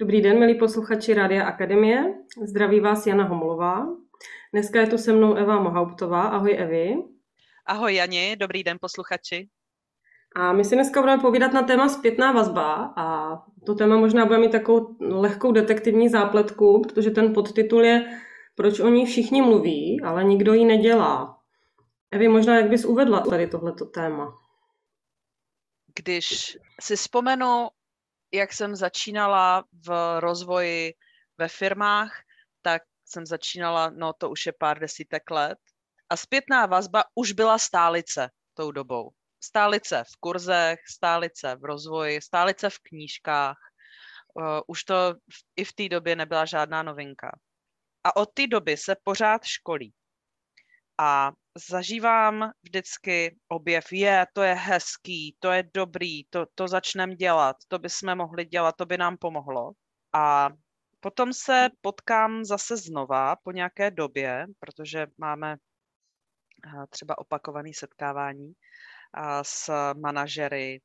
Dobrý den, milí posluchači Rádia Akademie. Zdraví vás Jana Homolová. Dneska je tu se mnou Eva Mohauptová. Ahoj Evi. Ahoj Jani, dobrý den posluchači. A my si dneska budeme povídat na téma zpětná vazba a to téma možná bude mít takovou lehkou detektivní zápletku, protože ten podtitul je Proč o ní všichni mluví, ale nikdo ji nedělá. Evi, možná jak bys uvedla tady tohleto téma? Když si vzpomenu, jak jsem začínala v rozvoji ve firmách, tak jsem začínala, no to už je pár desítek let, a zpětná vazba už byla stálice tou dobou. Stálice v kurzech, stálice v rozvoji, stálice v knížkách. Uh, už to v, i v té době nebyla žádná novinka. A od té doby se pořád školí. A zažívám vždycky objev, je, to je hezký, to je dobrý, to, to začneme dělat, to bychom mohli dělat, to by nám pomohlo. A potom se potkám zase znova po nějaké době, protože máme třeba opakované setkávání s manažery,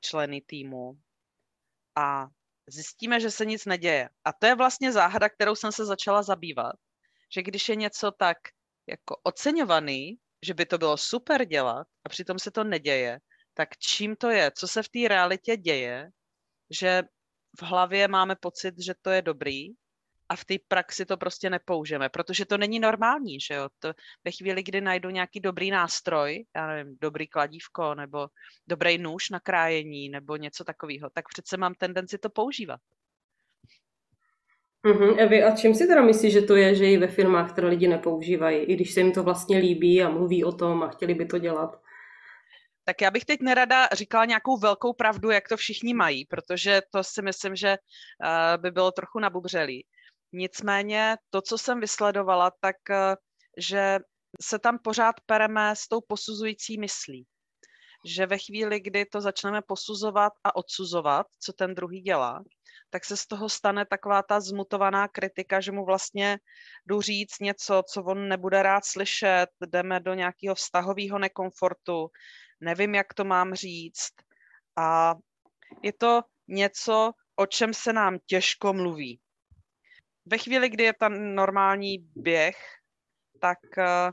členy týmu a zjistíme, že se nic neděje. A to je vlastně záhada, kterou jsem se začala zabývat, že když je něco tak jako oceňovaný, že by to bylo super dělat a přitom se to neděje, tak čím to je? Co se v té realitě děje, že v hlavě máme pocit, že to je dobrý a v té praxi to prostě nepoužijeme, protože to není normální, že jo? To ve chvíli, kdy najdu nějaký dobrý nástroj, já nevím, dobrý kladívko nebo dobrý nůž na krájení nebo něco takového, tak přece mám tendenci to používat. Mm-hmm. Evi, a čím si teda myslíš, že to je, že i ve firmách které lidi nepoužívají, i když se jim to vlastně líbí a mluví o tom a chtěli by to dělat? Tak já bych teď nerada říkala nějakou velkou pravdu, jak to všichni mají, protože to si myslím, že uh, by bylo trochu nabubřelý. Nicméně to, co jsem vysledovala, tak uh, že se tam pořád pereme s tou posuzující myslí. Že ve chvíli, kdy to začneme posuzovat a odsuzovat, co ten druhý dělá, tak se z toho stane taková ta zmutovaná kritika, že mu vlastně jdu říct něco, co on nebude rád slyšet, jdeme do nějakého vztahového nekomfortu, nevím, jak to mám říct. A je to něco, o čem se nám těžko mluví. Ve chvíli, kdy je ten normální běh, tak eh,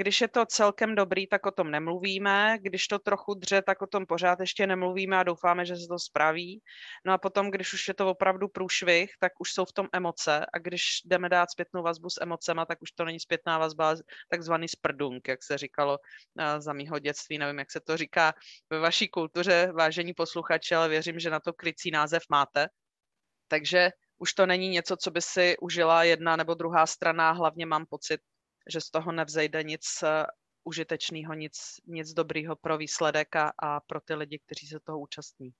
když je to celkem dobrý, tak o tom nemluvíme. Když to trochu dře, tak o tom pořád ještě nemluvíme a doufáme, že se to spraví. No a potom, když už je to opravdu průšvih, tak už jsou v tom emoce. A když jdeme dát zpětnou vazbu s emocema, tak už to není zpětná vazba, takzvaný sprdunk, jak se říkalo eh, za mýho dětství. Nevím, jak se to říká ve vaší kultuře, vážení posluchači, ale věřím, že na to krycí název máte. Takže už to není něco, co by si užila jedna nebo druhá strana, hlavně mám pocit, že z toho nevzejde nic uh, užitečného, nic, nic dobrýho pro výsledek a, a pro ty lidi, kteří se toho účastní.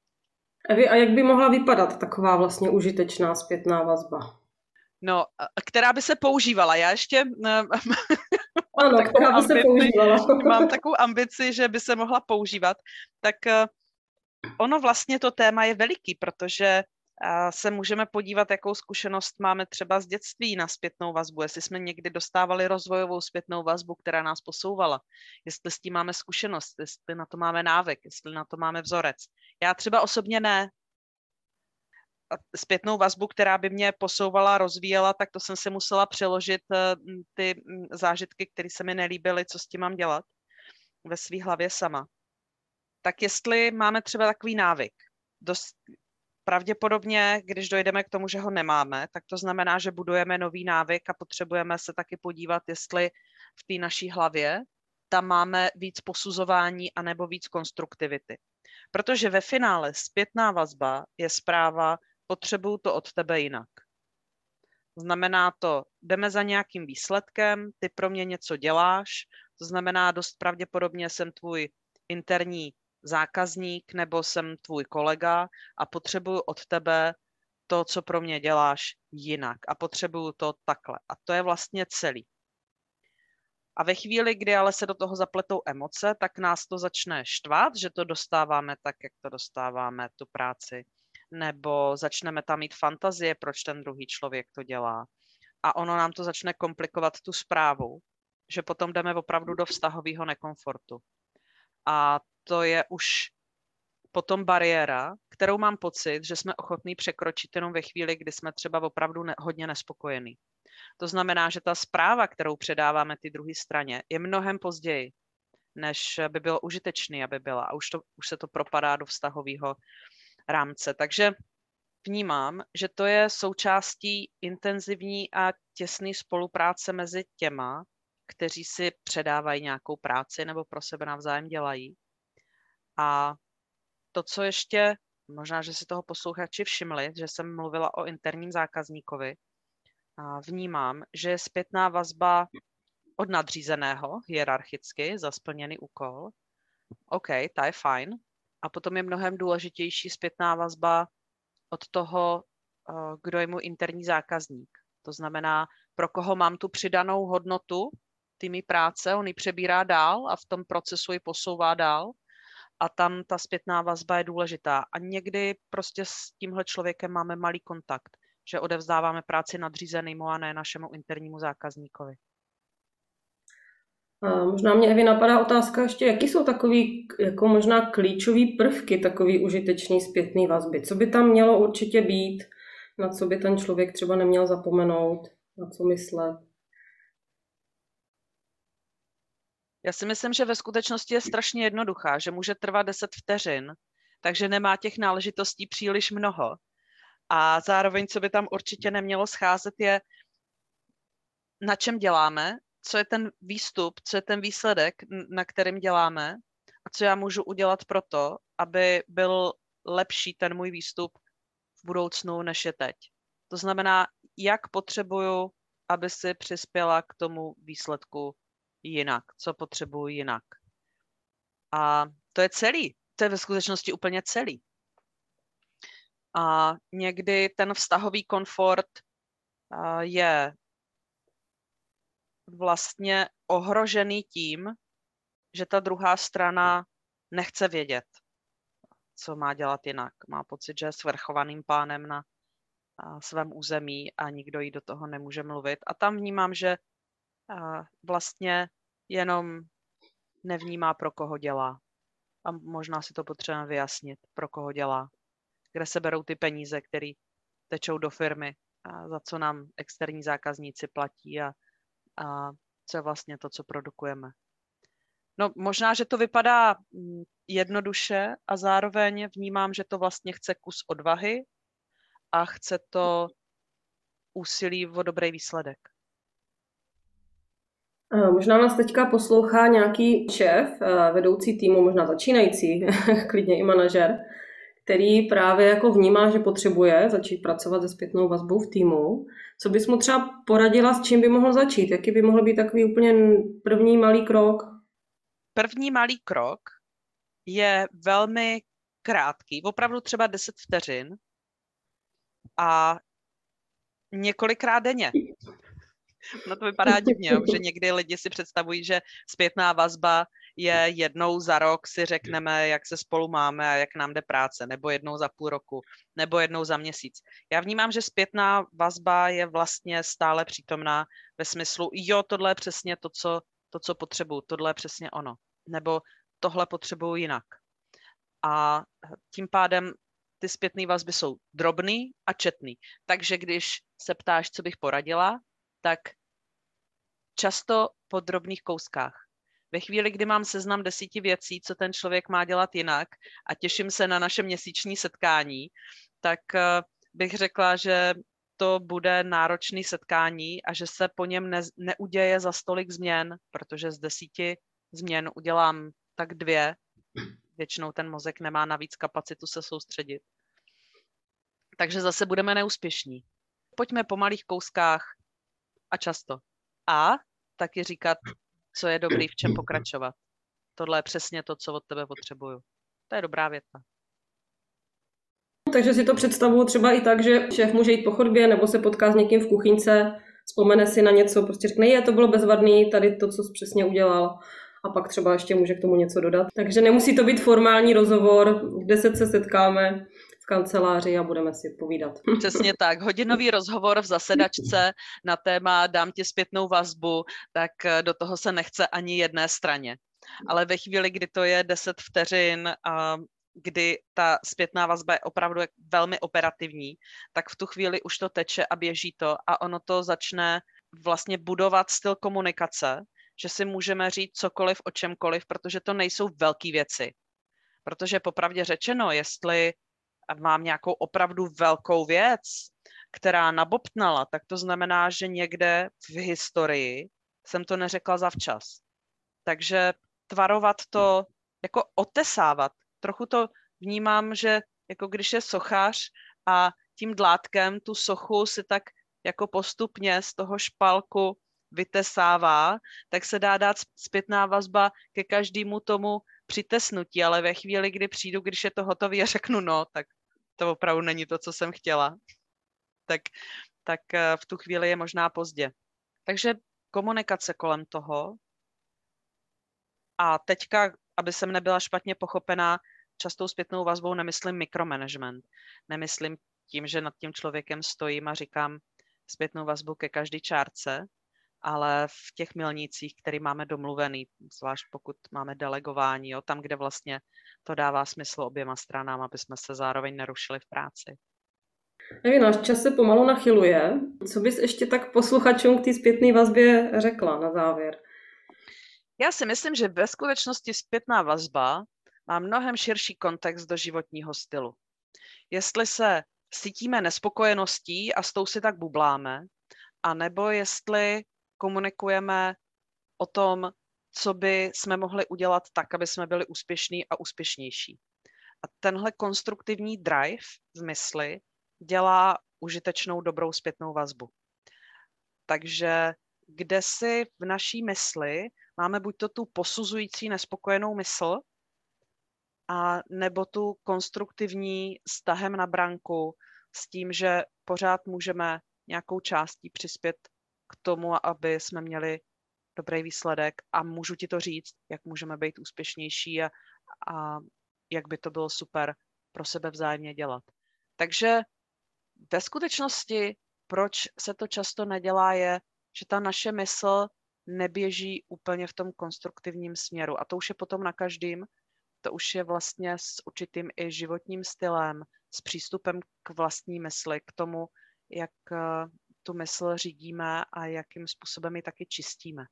Evi, a jak by mohla vypadat taková vlastně užitečná zpětná vazba? No, která by se používala. Já ještě ano, která by ambici, se používala. mám takovou ambici, že by se mohla používat. Tak ono vlastně to téma je veliký, protože se můžeme podívat, jakou zkušenost máme třeba z dětství na zpětnou vazbu, jestli jsme někdy dostávali rozvojovou zpětnou vazbu, která nás posouvala, jestli s tím máme zkušenost, jestli na to máme návyk, jestli na to máme vzorec. Já třeba osobně ne. Zpětnou vazbu, která by mě posouvala, rozvíjela, tak to jsem se musela přeložit eh, ty zážitky, které se mi nelíbily, co s tím mám dělat ve své hlavě sama. Tak jestli máme třeba takový návyk, dost, pravděpodobně, když dojdeme k tomu, že ho nemáme, tak to znamená, že budujeme nový návyk a potřebujeme se taky podívat, jestli v té naší hlavě tam máme víc posuzování anebo víc konstruktivity. Protože ve finále zpětná vazba je zpráva, potřebuju to od tebe jinak. Znamená to, jdeme za nějakým výsledkem, ty pro mě něco děláš, to znamená, dost pravděpodobně jsem tvůj interní zákazník nebo jsem tvůj kolega a potřebuju od tebe to, co pro mě děláš, jinak a potřebuju to takhle. A to je vlastně celý. A ve chvíli, kdy ale se do toho zapletou emoce, tak nás to začne štvat, že to dostáváme tak, jak to dostáváme, tu práci. Nebo začneme tam mít fantazie, proč ten druhý člověk to dělá. A ono nám to začne komplikovat tu zprávu, že potom jdeme opravdu do vztahového nekomfortu. A to je už potom bariéra, kterou mám pocit, že jsme ochotní překročit jenom ve chvíli, kdy jsme třeba opravdu ne, hodně nespokojení. To znamená, že ta zpráva, kterou předáváme ty druhé straně, je mnohem později, než by bylo užitečný, aby byla. A už, to, už se to propadá do vztahového rámce. Takže vnímám, že to je součástí intenzivní a těsné spolupráce mezi těma, kteří si předávají nějakou práci nebo pro sebe navzájem dělají. A to, co ještě, možná, že si toho posluchači všimli, že jsem mluvila o interním zákazníkovi, a vnímám, že je zpětná vazba od nadřízeného hierarchicky za splněný úkol. OK, ta je fajn. A potom je mnohem důležitější zpětná vazba od toho, eh, kdo je můj interní zákazník. To znamená, pro koho mám tu přidanou hodnotu tými práce, on ji přebírá dál a v tom procesu ji posouvá dál a tam ta zpětná vazba je důležitá. A někdy prostě s tímhle člověkem máme malý kontakt, že odevzdáváme práci nadřízenému a ne našemu internímu zákazníkovi. A možná mě Evi napadá otázka ještě, jaký jsou takový jako možná klíčový prvky takový užitečný zpětný vazby? Co by tam mělo určitě být, na co by ten člověk třeba neměl zapomenout, na co myslet? Já si myslím, že ve skutečnosti je strašně jednoduchá, že může trvat 10 vteřin, takže nemá těch náležitostí příliš mnoho. A zároveň, co by tam určitě nemělo scházet, je, na čem děláme, co je ten výstup, co je ten výsledek, na kterým děláme a co já můžu udělat pro to, aby byl lepší ten můj výstup v budoucnu, než je teď. To znamená, jak potřebuju, aby si přispěla k tomu výsledku jinak, co potřebuji jinak. A to je celý. To je ve skutečnosti úplně celý. A někdy ten vztahový komfort je vlastně ohrožený tím, že ta druhá strana nechce vědět, co má dělat jinak. Má pocit, že je svrchovaným pánem na svém území a nikdo jí do toho nemůže mluvit. A tam vnímám, že vlastně jenom nevnímá, pro koho dělá. A možná si to potřebujeme vyjasnit, pro koho dělá. Kde se berou ty peníze, které tečou do firmy, a za co nám externí zákazníci platí a, a co je vlastně to, co produkujeme. No možná, že to vypadá mm, jednoduše a zároveň vnímám, že to vlastně chce kus odvahy a chce to úsilí o dobrý výsledek. Možná nás teďka poslouchá nějaký šéf, vedoucí týmu, možná začínající, klidně i manažer, který právě jako vnímá, že potřebuje začít pracovat se zpětnou vazbou v týmu. Co bys mu třeba poradila, s čím by mohl začít? Jaký by mohl být takový úplně první malý krok? První malý krok je velmi krátký, opravdu třeba 10 vteřin a několikrát denně. No to vypadá divně, že někdy lidi si představují, že zpětná vazba je jednou za rok si řekneme, jak se spolu máme a jak nám jde práce, nebo jednou za půl roku, nebo jednou za měsíc. Já vnímám, že zpětná vazba je vlastně stále přítomná ve smyslu, jo, tohle je přesně to, co, to, co potřebuju, tohle je přesně ono, nebo tohle potřebuju jinak. A tím pádem ty zpětné vazby jsou drobný a četný. Takže když se ptáš, co bych poradila, tak často po drobných kouskách. Ve chvíli, kdy mám seznam desíti věcí, co ten člověk má dělat jinak a těším se na naše měsíční setkání, tak eh, bych řekla, že to bude náročný setkání a že se po něm ne, neuděje za stolik změn, protože z desíti změn udělám tak dvě. Většinou ten mozek nemá navíc kapacitu se soustředit. Takže zase budeme neúspěšní. Pojďme po malých kouskách a často. A taky říkat, co je dobrý, v čem pokračovat. Tohle je přesně to, co od tebe potřebuju. To je dobrá věta. Takže si to představuju třeba i tak, že šéf může jít po chodbě nebo se potká s někým v kuchyňce, vzpomene si na něco, prostě řekne, je, to bylo bezvadný, tady to, co jsi přesně udělal a pak třeba ještě může k tomu něco dodat. Takže nemusí to být formální rozhovor, kde se se setkáme, kanceláři a budeme si povídat. Přesně tak. Hodinový rozhovor v zasedačce na téma dám ti zpětnou vazbu, tak eh, do toho se nechce ani jedné straně. Ale ve chvíli, kdy to je 10 vteřin a kdy ta zpětná vazba je opravdu velmi operativní, tak v tu chvíli už to teče a běží to a ono to začne vlastně budovat styl komunikace, že si můžeme říct cokoliv o čemkoliv, protože to nejsou velké věci. Protože popravdě řečeno, jestli mám nějakou opravdu velkou věc, která nabobtnala, tak to znamená, že někde v historii jsem to neřekla zavčas. Takže tvarovat to, jako otesávat. Trochu to vnímám, že jako když je sochař a tím dlátkem tu sochu si tak jako postupně z toho špalku vytesává, tak se dá dát zpětná vazba ke každému tomu přitesnutí, ale ve chvíli, kdy přijdu, když je to hotové a řeknu no, tak to opravdu není to, co jsem chtěla, tak, tak eh, v tu chvíli je možná pozdě. Takže komunikace kolem toho. A teďka, aby jsem nebyla špatně pochopená, častou zpětnou vazbou nemyslím mikromanagement. Nemyslím tím, že nad tím člověkem stojím a říkám zpětnou vazbu ke každé čárce, ale v těch milnících, který máme domluvený, zvlášť pokud máme delegování, jo, tam, kde vlastně to dává smysl oběma stranám, aby jsme se zároveň nerušili v práci. Nevím, náš čas se pomalu nachyluje. Co bys ještě tak posluchačům k té zpětné vazbě řekla na závěr? Já si myslím, že ve skutečnosti zpětná vazba má mnohem širší kontext do životního stylu. Jestli se cítíme nespokojeností a s tou si tak bubláme, anebo jestli komunikujeme o tom, co by jsme mohli udělat tak, aby jsme byli úspěšní a úspěšnější. A tenhle konstruktivní drive v mysli dělá užitečnou dobrou zpětnou vazbu. Takže kde si v naší mysli máme buď to tu posuzující nespokojenou mysl, a nebo tu konstruktivní stahem na branku s tím, že pořád můžeme nějakou částí přispět k tomu, aby jsme měli dobrý výsledek a můžu ti to říct, jak můžeme být úspěšnější a, a jak by to bylo super pro sebe vzájemně dělat. Takže ve skutečnosti, proč se to často nedělá, je, že ta naše mysl neběží úplně v tom konstruktivním směru. A to už je potom na každým. To už je vlastně s určitým i životním stylem, s přístupem k vlastní mysli, k tomu, jak eh, tu mysl řídíme a jakým způsobem ji taky čistíme.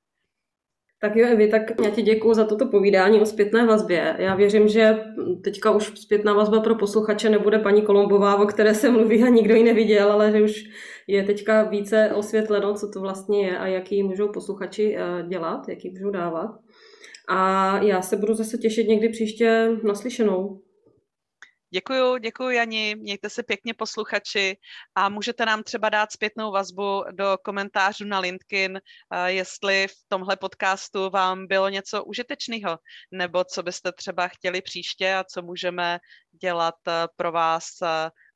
Tak jo, Evi, tak já ti děkuji za toto povídání o zpětné vazbě. Já věřím, že teďka už zpětná vazba pro posluchače nebude paní Kolombová, o které se mluví a nikdo ji neviděl, ale že už je teďka více osvětleno, co to vlastně je a jaký můžou posluchači eh, dělat, jaký můžou dávat. A já se budu zase těšit někdy příště naslyšenou. Děkuju, děkuju Jani, mějte se pěkně posluchači a můžete nám třeba dát zpětnou vazbu do komentářů na LinkedIn, jestli v tomhle podcastu vám bylo něco užitečného, nebo co byste třeba chtěli příště a co můžeme dělat pro vás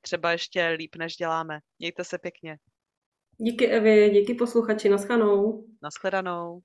třeba ještě líp, než děláme. Mějte se pěkně. Díky Evi, díky posluchači, naschledanou. Naschledanou.